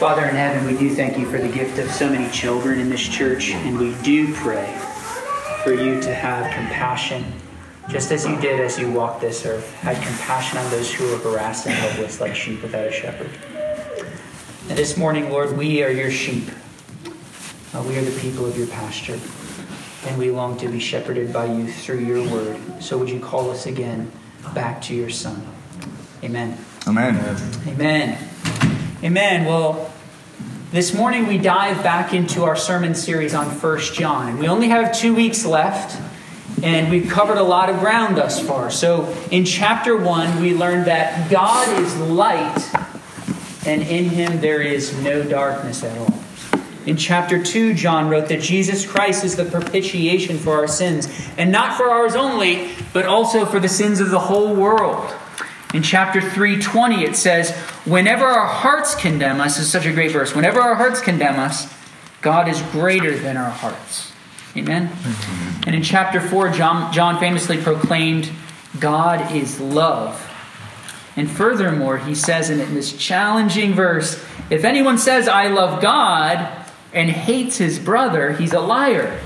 Father in heaven, we do thank you for the gift of so many children in this church, and we do pray for you to have compassion, just as you did as you walked this earth, had compassion on those who were harassed and helpless like sheep without a shepherd. And this morning, Lord, we are your sheep. Uh, we are the people of your pasture, and we long to be shepherded by you through your word. So would you call us again back to your Son? Amen. Amen. Amen. Amen. Well, this morning we dive back into our sermon series on First John. We only have two weeks left, and we've covered a lot of ground thus far. So in chapter 1, we learned that God is light, and in him there is no darkness at all. In chapter 2, John wrote that Jesus Christ is the propitiation for our sins, and not for ours only, but also for the sins of the whole world. In chapter 320, it says, Whenever our hearts condemn us, this is such a great verse, whenever our hearts condemn us, God is greater than our hearts. Amen? Mm-hmm. And in chapter 4, John, John famously proclaimed, God is love. And furthermore, he says in this challenging verse, If anyone says, I love God, and hates his brother, he's a liar.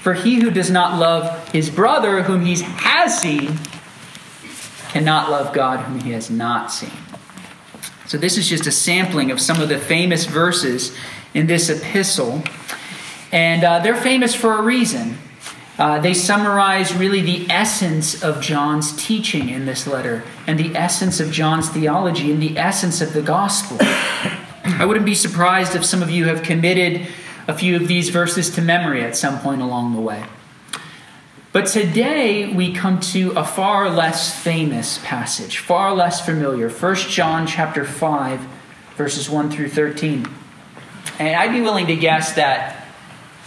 For he who does not love his brother, whom he has seen, cannot love God whom he has not seen. So, this is just a sampling of some of the famous verses in this epistle. And uh, they're famous for a reason. Uh, they summarize really the essence of John's teaching in this letter, and the essence of John's theology, and the essence of the gospel. I wouldn't be surprised if some of you have committed a few of these verses to memory at some point along the way. But today we come to a far less famous passage, far less familiar. 1 John chapter 5 verses 1 through 13. And I'd be willing to guess that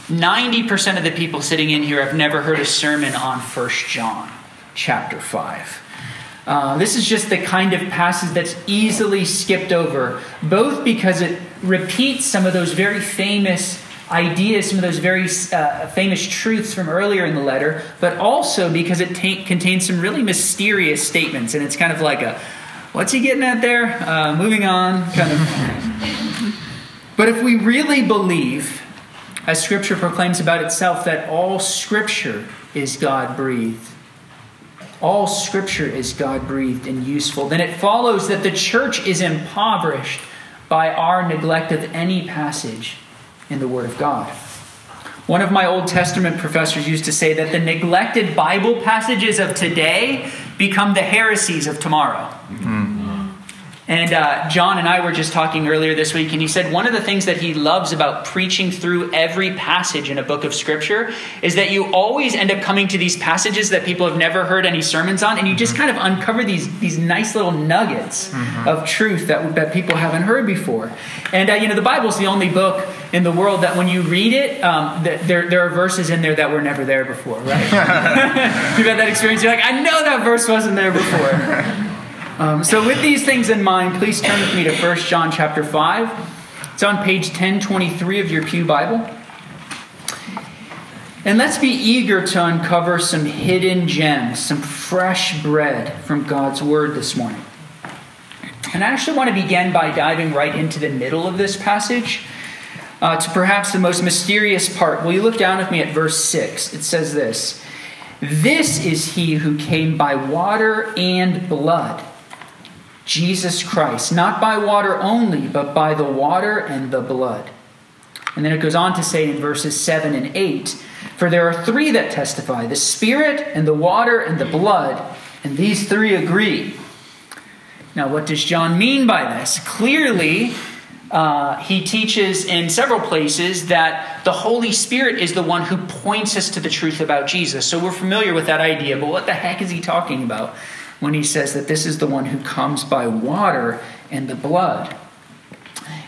90% of the people sitting in here have never heard a sermon on 1 John chapter 5. Uh, this is just the kind of passage that's easily skipped over, both because it repeats some of those very famous ideas, some of those very uh, famous truths from earlier in the letter, but also because it t- contains some really mysterious statements. And it's kind of like a, what's he getting at there? Uh, moving on, kind of. but if we really believe, as Scripture proclaims about itself, that all Scripture is God breathed, all Scripture is God breathed and useful, then it follows that the church is impoverished by our neglect of any passage in the Word of God. One of my Old Testament professors used to say that the neglected Bible passages of today become the heresies of tomorrow. Mm-hmm. And uh, John and I were just talking earlier this week, and he said one of the things that he loves about preaching through every passage in a book of Scripture is that you always end up coming to these passages that people have never heard any sermons on, and you just kind of uncover these, these nice little nuggets mm-hmm. of truth that, that people haven't heard before. And, uh, you know, the Bible is the only book in the world that when you read it, um, there, there are verses in there that were never there before, right? You've had that experience. You're like, I know that verse wasn't there before. Um, so, with these things in mind, please turn with me to 1 John chapter 5. It's on page 1023 of your Pew Bible. And let's be eager to uncover some hidden gems, some fresh bread from God's Word this morning. And I actually want to begin by diving right into the middle of this passage uh, to perhaps the most mysterious part. Will you look down with me at verse 6? It says this This is he who came by water and blood Jesus Christ, not by water only, but by the water and the blood. And then it goes on to say in verses 7 and 8 For there are three that testify the Spirit, and the water, and the blood, and these three agree. Now, what does John mean by this? Clearly, uh, he teaches in several places that the Holy Spirit is the one who points us to the truth about Jesus. So we're familiar with that idea, but what the heck is he talking about? When he says that this is the one who comes by water and the blood.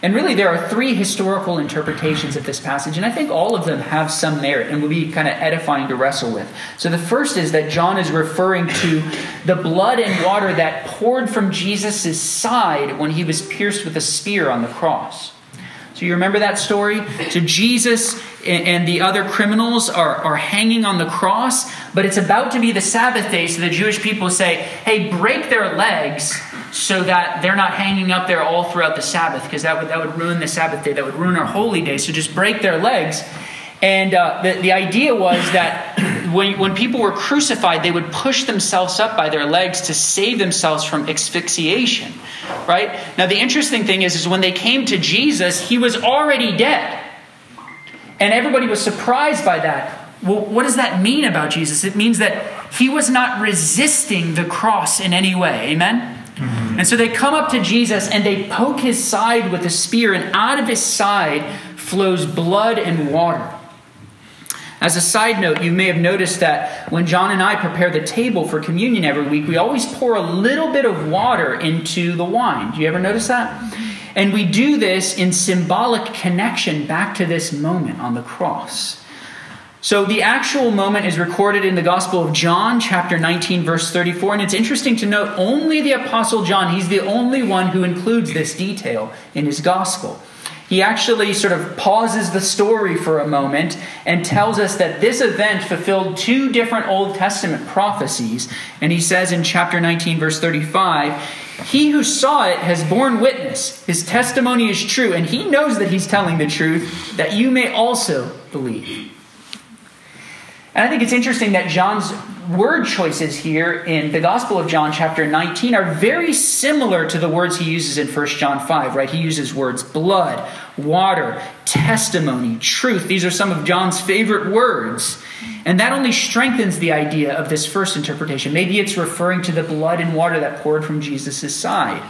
And really, there are three historical interpretations of this passage, and I think all of them have some merit and will be kind of edifying to wrestle with. So, the first is that John is referring to the blood and water that poured from Jesus' side when he was pierced with a spear on the cross. Do you remember that story? So Jesus and the other criminals are, are hanging on the cross, but it's about to be the Sabbath day, so the Jewish people say, hey, break their legs so that they're not hanging up there all throughout the Sabbath, because that would, that would ruin the Sabbath day. That would ruin our holy day. So just break their legs. And uh, the, the idea was that when, when people were crucified, they would push themselves up by their legs to save themselves from asphyxiation. Right? Now, the interesting thing is, is when they came to Jesus, he was already dead. And everybody was surprised by that. Well, what does that mean about Jesus? It means that he was not resisting the cross in any way. Amen? Mm-hmm. And so they come up to Jesus and they poke his side with a spear, and out of his side flows blood and water. As a side note, you may have noticed that when John and I prepare the table for communion every week, we always pour a little bit of water into the wine. Do you ever notice that? And we do this in symbolic connection back to this moment on the cross. So the actual moment is recorded in the Gospel of John, chapter 19, verse 34. And it's interesting to note only the Apostle John, he's the only one who includes this detail in his Gospel he actually sort of pauses the story for a moment and tells us that this event fulfilled two different Old Testament prophecies. And he says in chapter 19, verse 35, He who saw it has borne witness. His testimony is true, and he knows that he's telling the truth, that you may also believe. And I think it's interesting that John's word choices here in the Gospel of John, chapter 19, are very similar to the words he uses in 1 John 5, right? He uses words blood, water, testimony, truth. These are some of John's favorite words. And that only strengthens the idea of this first interpretation. Maybe it's referring to the blood and water that poured from Jesus' side.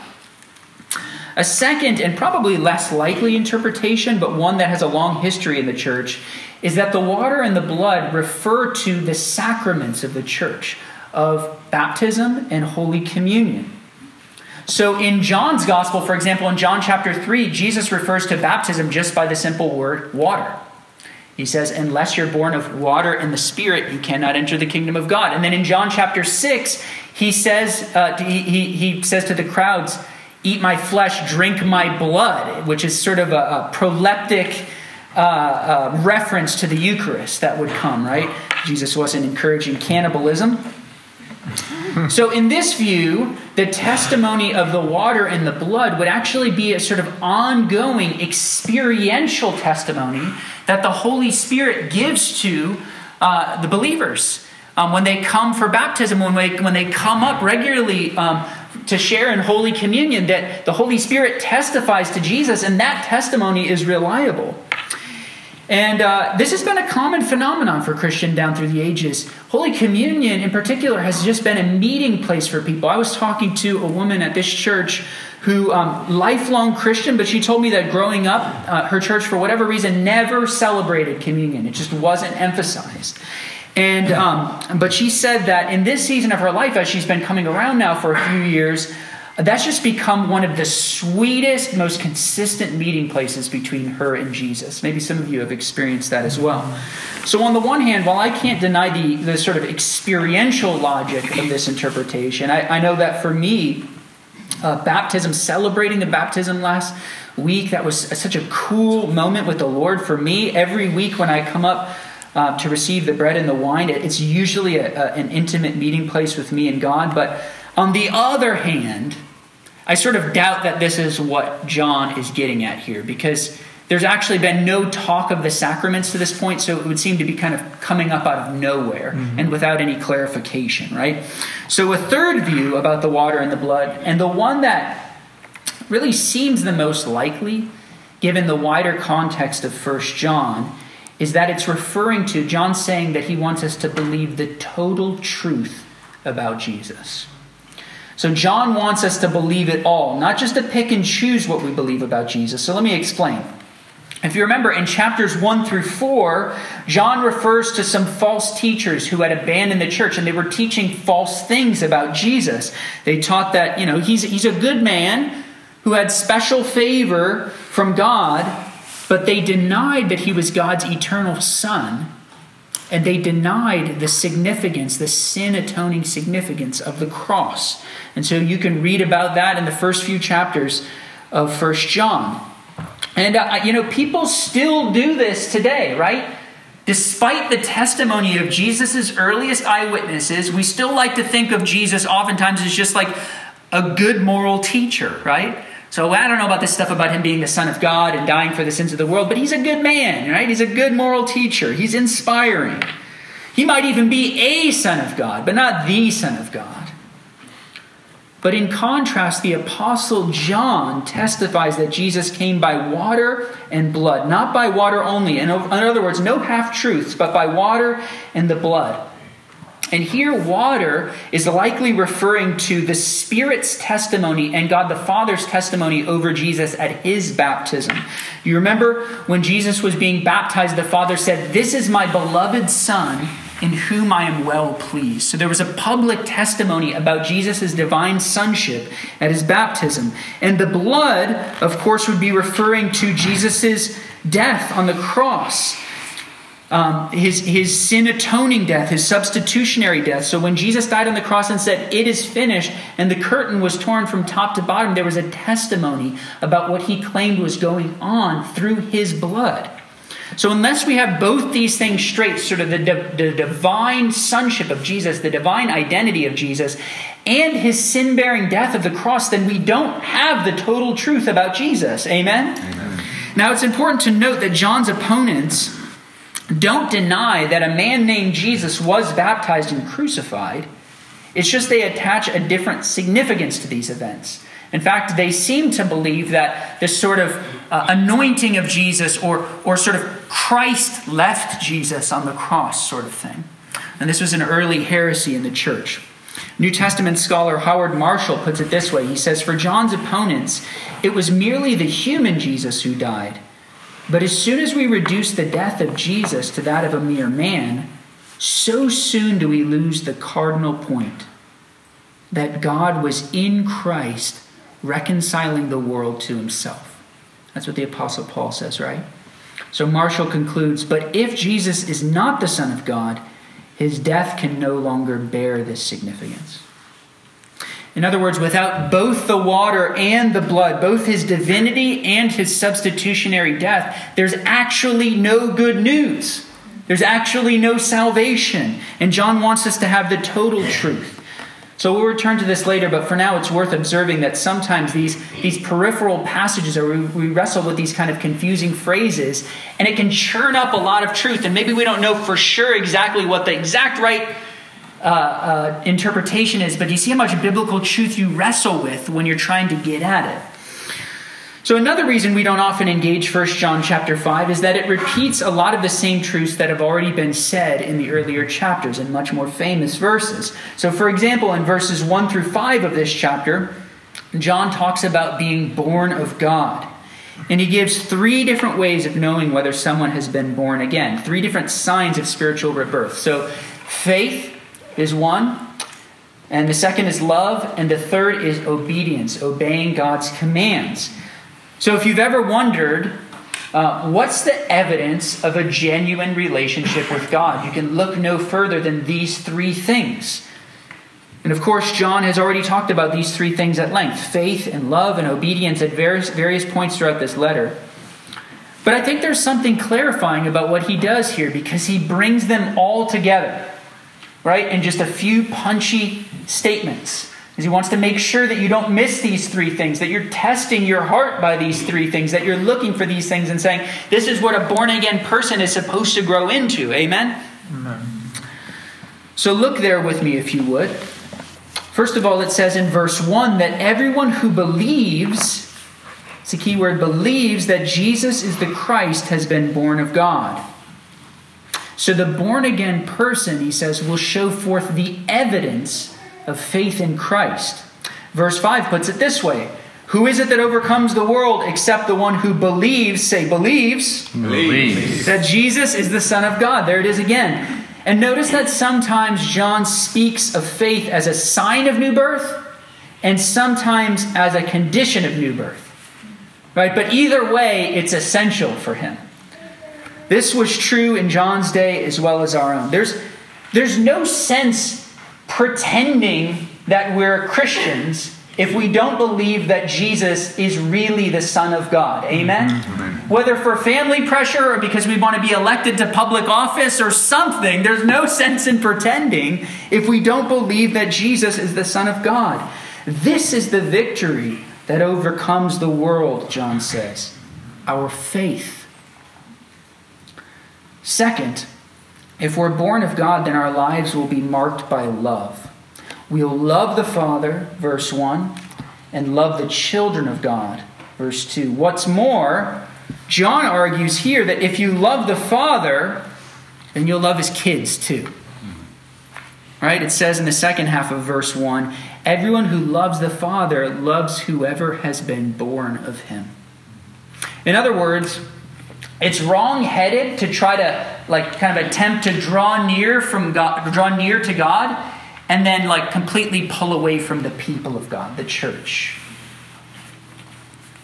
A second and probably less likely interpretation, but one that has a long history in the church, is that the water and the blood refer to the sacraments of the church of baptism and Holy Communion. So in John's gospel, for example, in John chapter 3, Jesus refers to baptism just by the simple word water. He says, Unless you're born of water and the Spirit, you cannot enter the kingdom of God. And then in John chapter 6, he says, uh, he, he, he says to the crowds, Eat my flesh, drink my blood, which is sort of a, a proleptic uh, uh, reference to the Eucharist that would come, right? Jesus wasn't encouraging cannibalism. So, in this view, the testimony of the water and the blood would actually be a sort of ongoing experiential testimony that the Holy Spirit gives to uh, the believers. Um, when they come for baptism, when they, when they come up regularly um, to share in Holy Communion, that the Holy Spirit testifies to Jesus, and that testimony is reliable. And uh, this has been a common phenomenon for Christian down through the ages. Holy Communion, in particular, has just been a meeting place for people. I was talking to a woman at this church who, um, lifelong Christian, but she told me that growing up, uh, her church, for whatever reason, never celebrated communion. It just wasn't emphasized. And um, but she said that in this season of her life, as she's been coming around now for a few years, that's just become one of the sweetest, most consistent meeting places between her and Jesus. Maybe some of you have experienced that as well. So, on the one hand, while I can't deny the, the sort of experiential logic of this interpretation, I, I know that for me, uh, baptism, celebrating the baptism last week, that was such a cool moment with the Lord for me. Every week when I come up, uh, to receive the bread and the wine. It's usually a, a, an intimate meeting place with me and God. But on the other hand, I sort of doubt that this is what John is getting at here because there's actually been no talk of the sacraments to this point, so it would seem to be kind of coming up out of nowhere mm-hmm. and without any clarification, right? So, a third view about the water and the blood, and the one that really seems the most likely, given the wider context of First John, is that it's referring to John saying that he wants us to believe the total truth about Jesus. So, John wants us to believe it all, not just to pick and choose what we believe about Jesus. So, let me explain. If you remember in chapters 1 through 4, John refers to some false teachers who had abandoned the church and they were teaching false things about Jesus. They taught that, you know, he's, he's a good man who had special favor from God, but they denied that he was God's eternal son and they denied the significance, the sin atoning significance of the cross. And so you can read about that in the first few chapters of First John. And, uh, you know, people still do this today, right? Despite the testimony of Jesus' earliest eyewitnesses, we still like to think of Jesus oftentimes as just like a good moral teacher, right? So I don't know about this stuff about him being the Son of God and dying for the sins of the world, but he's a good man, right? He's a good moral teacher. He's inspiring. He might even be a Son of God, but not the Son of God. But in contrast, the Apostle John testifies that Jesus came by water and blood, not by water only. In other words, no half truths, but by water and the blood. And here, water is likely referring to the Spirit's testimony and God the Father's testimony over Jesus at his baptism. You remember when Jesus was being baptized, the Father said, This is my beloved Son in whom I am well pleased. So there was a public testimony about Jesus' divine sonship at his baptism. And the blood, of course, would be referring to Jesus' death on the cross. Um, his, his sin atoning death, his substitutionary death. So when Jesus died on the cross and said, It is finished, and the curtain was torn from top to bottom, there was a testimony about what he claimed was going on through his blood. So, unless we have both these things straight, sort of the, the divine sonship of Jesus, the divine identity of Jesus, and his sin bearing death of the cross, then we don't have the total truth about Jesus. Amen? Amen? Now, it's important to note that John's opponents don't deny that a man named Jesus was baptized and crucified. It's just they attach a different significance to these events. In fact, they seem to believe that this sort of uh, anointing of Jesus or, or sort of Christ left Jesus on the cross sort of thing. And this was an early heresy in the church. New Testament scholar Howard Marshall puts it this way He says, For John's opponents, it was merely the human Jesus who died. But as soon as we reduce the death of Jesus to that of a mere man, so soon do we lose the cardinal point that God was in Christ reconciling the world to himself. That's what the Apostle Paul says, right? So Marshall concludes But if Jesus is not the Son of God, his death can no longer bear this significance. In other words, without both the water and the blood, both his divinity and his substitutionary death, there's actually no good news. There's actually no salvation. And John wants us to have the total truth. So we'll return to this later, but for now it's worth observing that sometimes these, these peripheral passages, or we, we wrestle with these kind of confusing phrases, and it can churn up a lot of truth. And maybe we don't know for sure exactly what the exact right uh, uh, interpretation is, but you see how much biblical truth you wrestle with when you're trying to get at it? So another reason we don't often engage 1 John chapter 5 is that it repeats a lot of the same truths that have already been said in the earlier chapters in much more famous verses. So for example, in verses 1 through 5 of this chapter, John talks about being born of God. And he gives three different ways of knowing whether someone has been born again, three different signs of spiritual rebirth. So faith is one, and the second is love, and the third is obedience, obeying God's commands. So if you've ever wondered, uh, what's the evidence of a genuine relationship with God? You can look no further than these three things. And of course, John has already talked about these three things at length faith and love and obedience at various, various points throughout this letter. But I think there's something clarifying about what he does here because he brings them all together, right, in just a few punchy statements he wants to make sure that you don't miss these three things, that you're testing your heart by these three things, that you're looking for these things and saying, this is what a born again person is supposed to grow into. Amen? Amen. So look there with me, if you would. First of all, it says in verse 1 that everyone who believes, it's a key word, believes that Jesus is the Christ has been born of God. So the born again person, he says, will show forth the evidence of faith in Christ. Verse 5 puts it this way Who is it that overcomes the world except the one who believes, say, believes, believes, that Jesus is the Son of God? There it is again. And notice that sometimes John speaks of faith as a sign of new birth and sometimes as a condition of new birth. Right? But either way, it's essential for him. This was true in John's day as well as our own. There's, there's no sense pretending that we're Christians if we don't believe that Jesus is really the Son of God. Amen? Mm-hmm. whether for family pressure or because we want to be elected to public office or something. There's no sense in pretending if we don't believe that Jesus is the Son of God. This is the victory that overcomes the world, John says our faith. Second, if we're born of God, then our lives will be marked by love. We'll love the Father, verse 1, and love the children of God, verse 2. What's more, John argues here that if you love the Father, then you'll love his kids too. Right? It says in the second half of verse 1 everyone who loves the Father loves whoever has been born of him. In other words, it's wrong-headed to try to like kind of attempt to draw near from God, draw near to God, and then like completely pull away from the people of God, the church.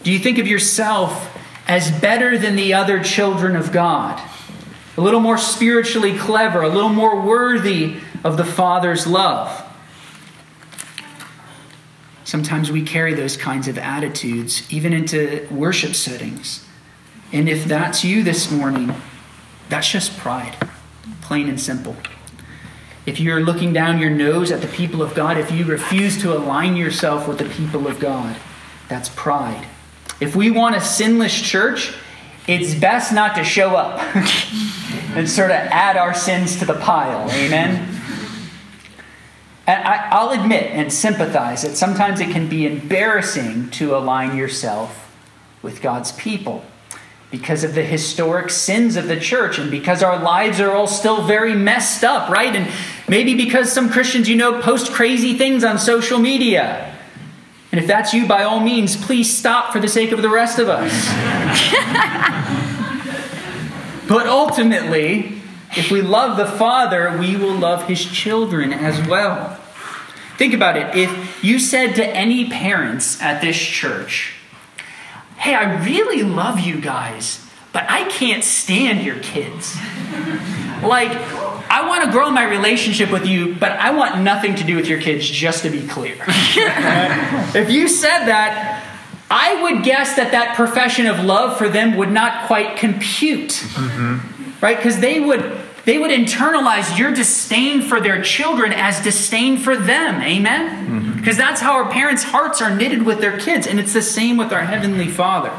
Do you think of yourself as better than the other children of God? A little more spiritually clever, a little more worthy of the Father's love. Sometimes we carry those kinds of attitudes even into worship settings. And if that's you this morning, that's just pride, plain and simple. If you're looking down your nose at the people of God, if you refuse to align yourself with the people of God, that's pride. If we want a sinless church, it's best not to show up and sort of add our sins to the pile. Amen? And I, will admit and sympathize that sometimes it can be embarrassing to align yourself with God's people because of the historic sins of the church and because our lives are all still very messed up, right? And maybe because some Christians you know post crazy things on social media. And if that's you, by all means, please stop for the sake of the rest of us. but ultimately, if we love the Father, we will love his children as well. Think about it. If you said to any parents at this church, hey, I really love you guys, but I can't stand your kids. like, I want to grow my relationship with you, but I want nothing to do with your kids, just to be clear. if you said that, I would guess that that profession of love for them would not quite compute. Mm-hmm. Right? Because they would they would internalize your disdain for their children as disdain for them. Amen? Because mm-hmm. that's how our parents' hearts are knitted with their kids, and it's the same with our Heavenly Father.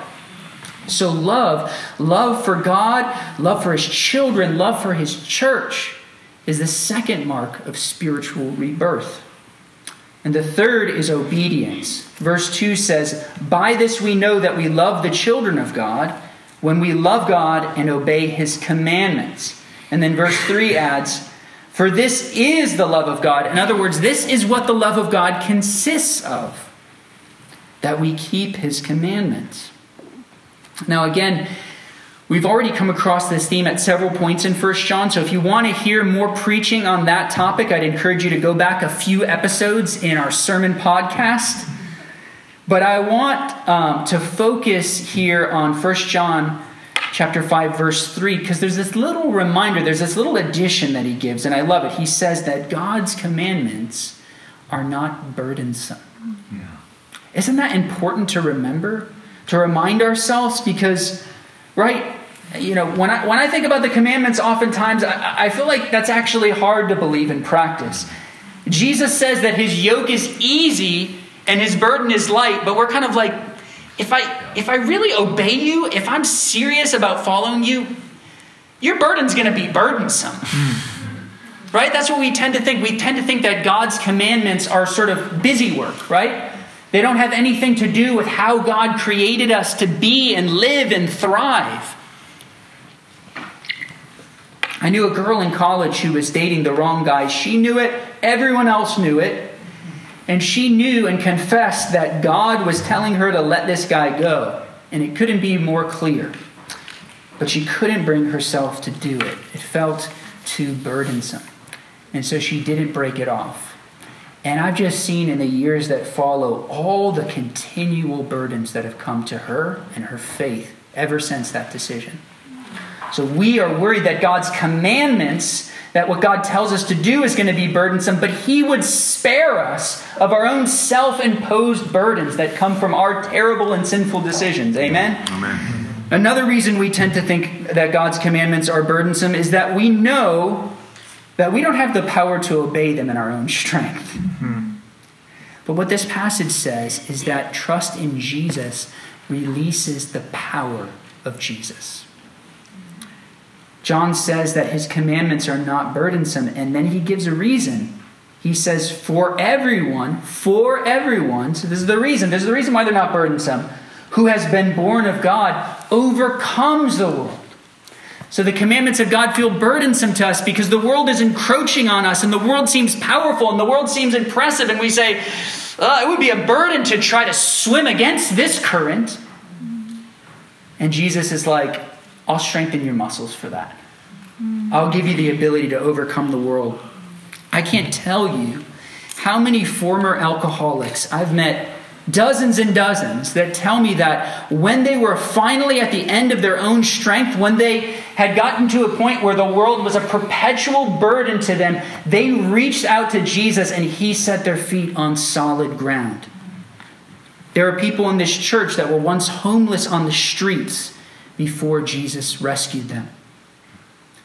So, love, love for God, love for His children, love for His church is the second mark of spiritual rebirth. And the third is obedience. Verse 2 says, By this we know that we love the children of God when we love God and obey His commandments. And then verse 3 adds, For this is the love of God. In other words, this is what the love of God consists of that we keep his commandments. Now, again, we've already come across this theme at several points in 1 John. So if you want to hear more preaching on that topic, I'd encourage you to go back a few episodes in our sermon podcast. But I want um, to focus here on 1 John chapter 5 verse 3 because there's this little reminder there's this little addition that he gives and i love it. He says that god's commandments are not burdensome. Yeah. isn't that important to remember? To remind ourselves? Because right you know when i when i think about the commandments oftentimes i, I feel like that's actually hard to believe in practice. Mm. Jesus says that his yoke is easy and his burden is light but we're kind of like if I if I really obey you, if I'm serious about following you, your burden's going to be burdensome. Hmm. right? That's what we tend to think. We tend to think that God's commandments are sort of busy work, right? They don't have anything to do with how God created us to be and live and thrive. I knew a girl in college who was dating the wrong guy. She knew it, everyone else knew it. And she knew and confessed that God was telling her to let this guy go. And it couldn't be more clear. But she couldn't bring herself to do it, it felt too burdensome. And so she didn't break it off. And I've just seen in the years that follow all the continual burdens that have come to her and her faith ever since that decision. So we are worried that God's commandments that what God tells us to do is going to be burdensome, but He would spare us of our own self imposed burdens that come from our terrible and sinful decisions. Amen? Amen. Another reason we tend to think that God's commandments are burdensome is that we know that we don't have the power to obey them in our own strength. Mm-hmm. But what this passage says is that trust in Jesus releases the power of Jesus. John says that his commandments are not burdensome, and then he gives a reason. He says, For everyone, for everyone, so this is the reason, this is the reason why they're not burdensome, who has been born of God overcomes the world. So the commandments of God feel burdensome to us because the world is encroaching on us and the world seems powerful and the world seems impressive. And we say, uh, it would be a burden to try to swim against this current. And Jesus is like, I'll strengthen your muscles for that. I'll give you the ability to overcome the world. I can't tell you how many former alcoholics I've met dozens and dozens that tell me that when they were finally at the end of their own strength, when they had gotten to a point where the world was a perpetual burden to them, they reached out to Jesus and he set their feet on solid ground. There are people in this church that were once homeless on the streets before Jesus rescued them.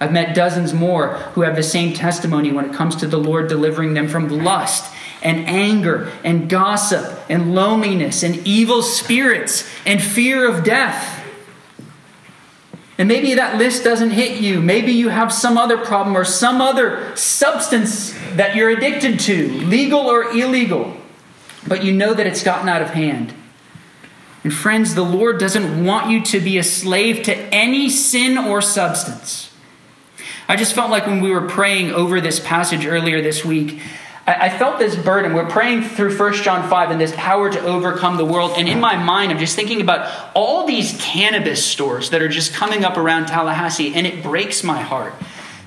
I've met dozens more who have the same testimony when it comes to the Lord delivering them from lust and anger and gossip and loneliness and evil spirits and fear of death. And maybe that list doesn't hit you. Maybe you have some other problem or some other substance that you're addicted to, legal or illegal, but you know that it's gotten out of hand. And friends, the Lord doesn't want you to be a slave to any sin or substance. I just felt like when we were praying over this passage earlier this week, I, felt this burden. We're praying through 1 John 5 and this power to overcome the world. And in my mind, I'm just thinking about all these cannabis stores that are just coming up around Tallahassee, and it breaks my heart.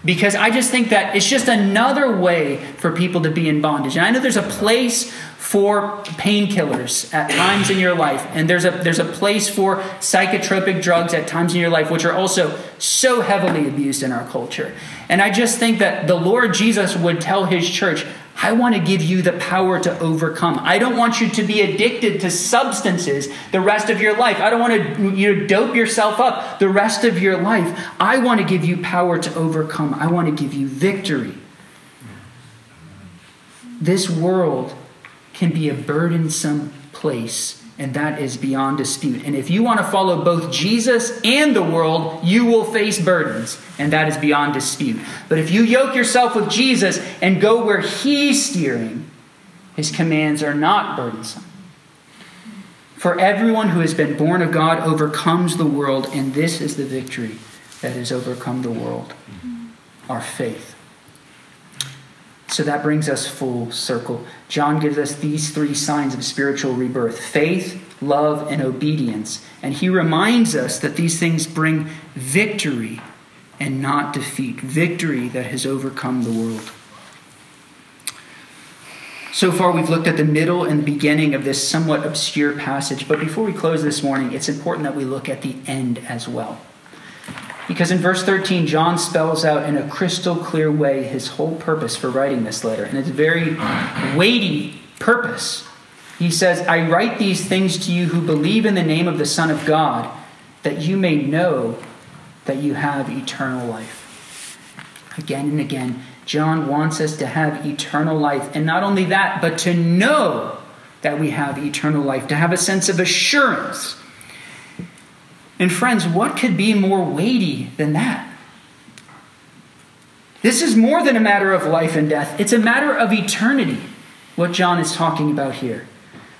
Because I just think that it's just another way for people to be in bondage. And I know there's a place for painkillers at times in your life, and there's a, there's a place for psychotropic drugs at times in your life, which are also so heavily abused in our culture. And I just think that the Lord Jesus would tell his church, I want to give you the power to overcome. I don't want you to be addicted to substances the rest of your life. I don't want to you know, dope yourself up the rest of your life. I want to give you power to overcome. I want to give you victory. This world can be a burdensome place and that is beyond dispute. And if you want to follow both Jesus and the world, you will face burdens, and that is beyond dispute. But if you yoke yourself with Jesus and go where He's steering, His commands are not burdensome. For everyone who has been born of God overcomes the world, and this is the victory that has overcome the world our faith. So that brings us full circle. John gives us these three signs of spiritual rebirth faith, love, and obedience. And he reminds us that these things bring victory and not defeat, victory that has overcome the world. So far, we've looked at the middle and beginning of this somewhat obscure passage, but before we close this morning, it's important that we look at the end as well. Because in verse 13, John spells out in a crystal clear way his whole purpose for writing this letter. And it's a very weighty purpose. He says, I write these things to you who believe in the name of the Son of God, that you may know that you have eternal life. Again and again, John wants us to have eternal life. And not only that, but to know that we have eternal life, to have a sense of assurance and friends, what could be more weighty than that? This is more than a matter of life and death, it's a matter of eternity, what John is talking about here.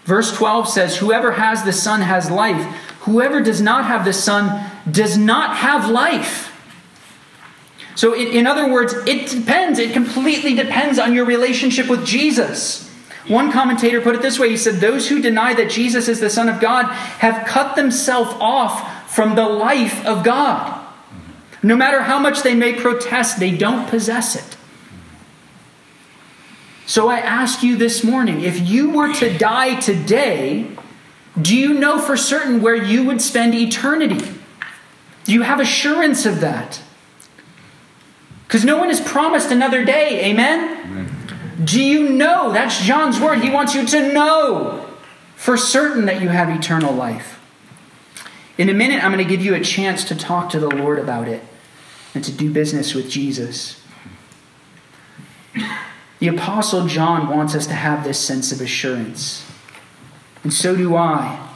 Verse 12 says, Whoever has the Son has life. Whoever does not have the Son does not have life. So, in other words, it depends. It completely depends on your relationship with Jesus. One commentator put it this way he said, Those who deny that Jesus is the Son of God have cut themselves off from the life of God. No matter how much they may protest, they don't possess it. So I ask you this morning if you were to die today, do you know for certain where you would spend eternity? Do you have assurance of that? Because no one is promised another day, amen? amen? Do you know? That's John's word. He wants you to know for certain that you have eternal life. In a minute, I'm going to give you a chance to talk to the Lord about it and to do business with Jesus. The Apostle John wants us to have this sense of assurance. And so do I.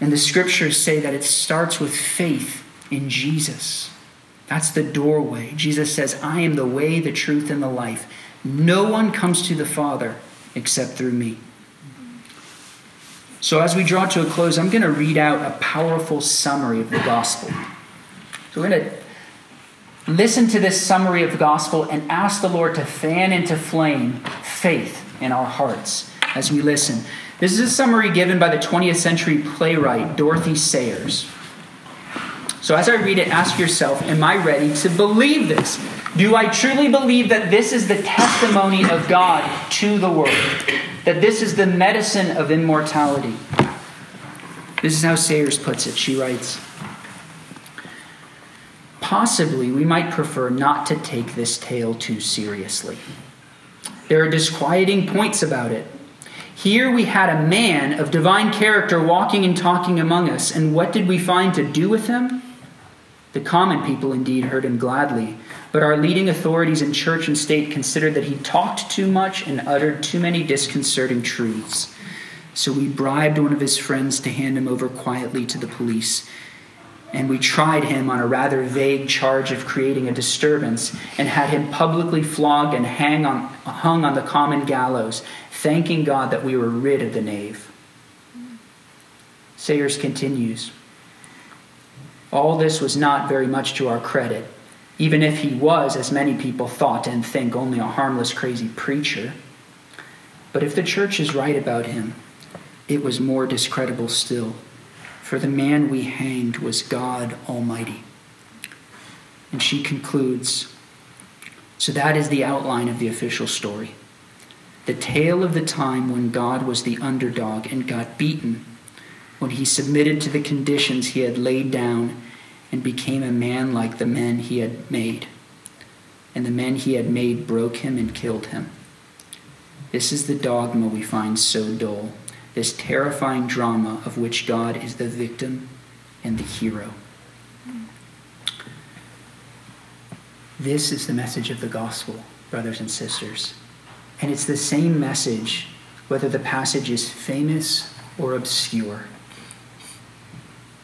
And the scriptures say that it starts with faith in Jesus. That's the doorway. Jesus says, I am the way, the truth, and the life. No one comes to the Father except through me. So, as we draw to a close, I'm going to read out a powerful summary of the gospel. So, we're going to listen to this summary of the gospel and ask the Lord to fan into flame faith in our hearts as we listen. This is a summary given by the 20th century playwright Dorothy Sayers. So, as I read it, ask yourself Am I ready to believe this? Do I truly believe that this is the testimony of God to the world? That this is the medicine of immortality? This is how Sayers puts it. She writes Possibly we might prefer not to take this tale too seriously. There are disquieting points about it. Here we had a man of divine character walking and talking among us, and what did we find to do with him? The common people indeed heard him gladly, but our leading authorities in church and state considered that he talked too much and uttered too many disconcerting truths. So we bribed one of his friends to hand him over quietly to the police. And we tried him on a rather vague charge of creating a disturbance and had him publicly flogged and hang on, hung on the common gallows, thanking God that we were rid of the knave. Sayers continues All this was not very much to our credit, even if he was, as many people thought and think, only a harmless, crazy preacher. But if the church is right about him, it was more discreditable still, for the man we hanged was God Almighty. And she concludes So that is the outline of the official story the tale of the time when God was the underdog and got beaten, when he submitted to the conditions he had laid down and became a man like the men he had made. And the men he had made broke him and killed him. This is the dogma we find so dull, this terrifying drama of which God is the victim and the hero. This is the message of the gospel, brothers and sisters. And it's the same message whether the passage is famous or obscure.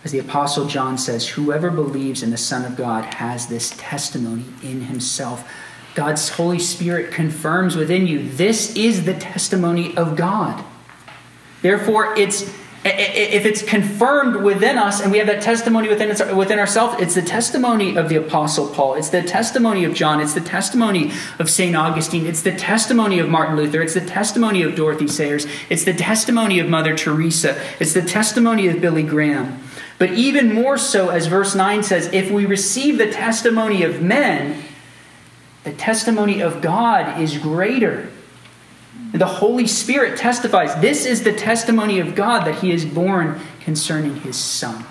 As the Apostle John says, whoever believes in the Son of God has this testimony in himself. God's Holy Spirit confirms within you this is the testimony of God. Therefore, it's if it's confirmed within us and we have that testimony within, within ourselves, it's the testimony of the Apostle Paul. It's the testimony of John. It's the testimony of St. Augustine. It's the testimony of Martin Luther. It's the testimony of Dorothy Sayers. It's the testimony of Mother Teresa. It's the testimony of Billy Graham. But even more so, as verse 9 says, if we receive the testimony of men, the testimony of God is greater. The Holy Spirit testifies this is the testimony of God that he is born concerning his Son.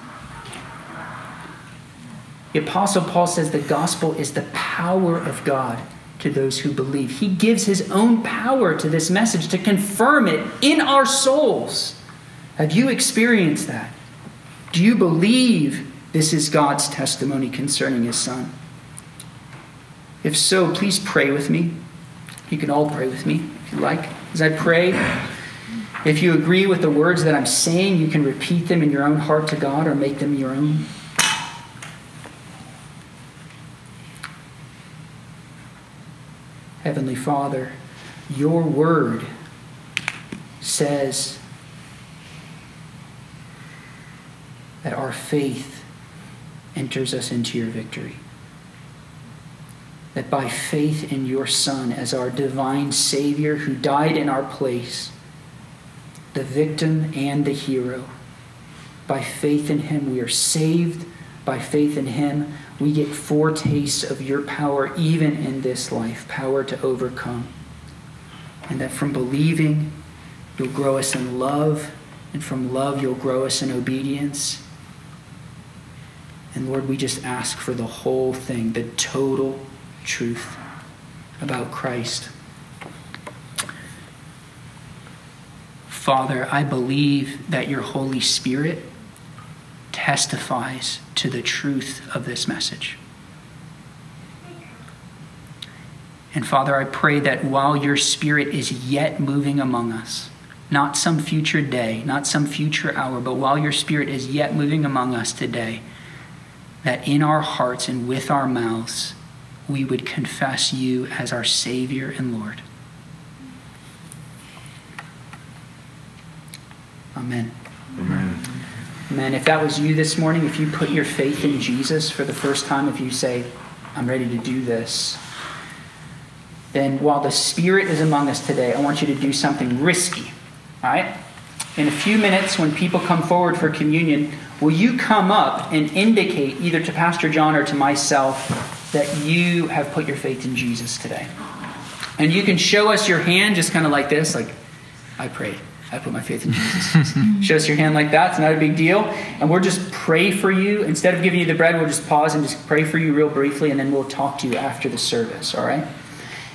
The Apostle Paul says the gospel is the power of God to those who believe. He gives his own power to this message to confirm it in our souls. Have you experienced that? Do you believe this is God's testimony concerning his Son? If so, please pray with me. You can all pray with me if you like. As I pray, if you agree with the words that I'm saying, you can repeat them in your own heart to God or make them your own. Heavenly Father, your word says that our faith enters us into your victory that by faith in your Son as our divine Savior who died in our place, the victim and the hero, by faith in Him we are saved. By faith in Him, we get foretastes of your power even in this life, power to overcome. And that from believing, you'll grow us in love, and from love, you'll grow us in obedience. And Lord, we just ask for the whole thing, the total truth about Christ. Father, I believe that your Holy Spirit testifies to the truth of this message. And Father, I pray that while your Spirit is yet moving among us, not some future day, not some future hour, but while your Spirit is yet moving among us today, that in our hearts and with our mouths, we would confess you as our Savior and Lord. Amen. Amen. Amen. If that was you this morning, if you put your faith in Jesus for the first time, if you say, I'm ready to do this, then while the Spirit is among us today, I want you to do something risky. All right? In a few minutes, when people come forward for communion, will you come up and indicate either to Pastor John or to myself that you have put your faith in Jesus today? And you can show us your hand just kind of like this, like, I prayed. I put my faith in Jesus. Show us your hand like that. It's not a big deal. And we'll just pray for you. Instead of giving you the bread, we'll just pause and just pray for you real briefly, and then we'll talk to you after the service, all right?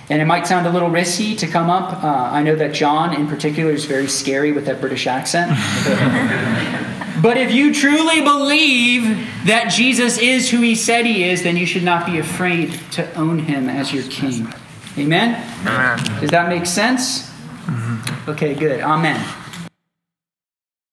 And it might sound a little risky to come up. Uh, I know that John, in particular, is very scary with that British accent. but if you truly believe that Jesus is who he said he is, then you should not be afraid to own him as your king. Amen? Amen. Does that make sense? Mm-hmm. Okay, good. Amen.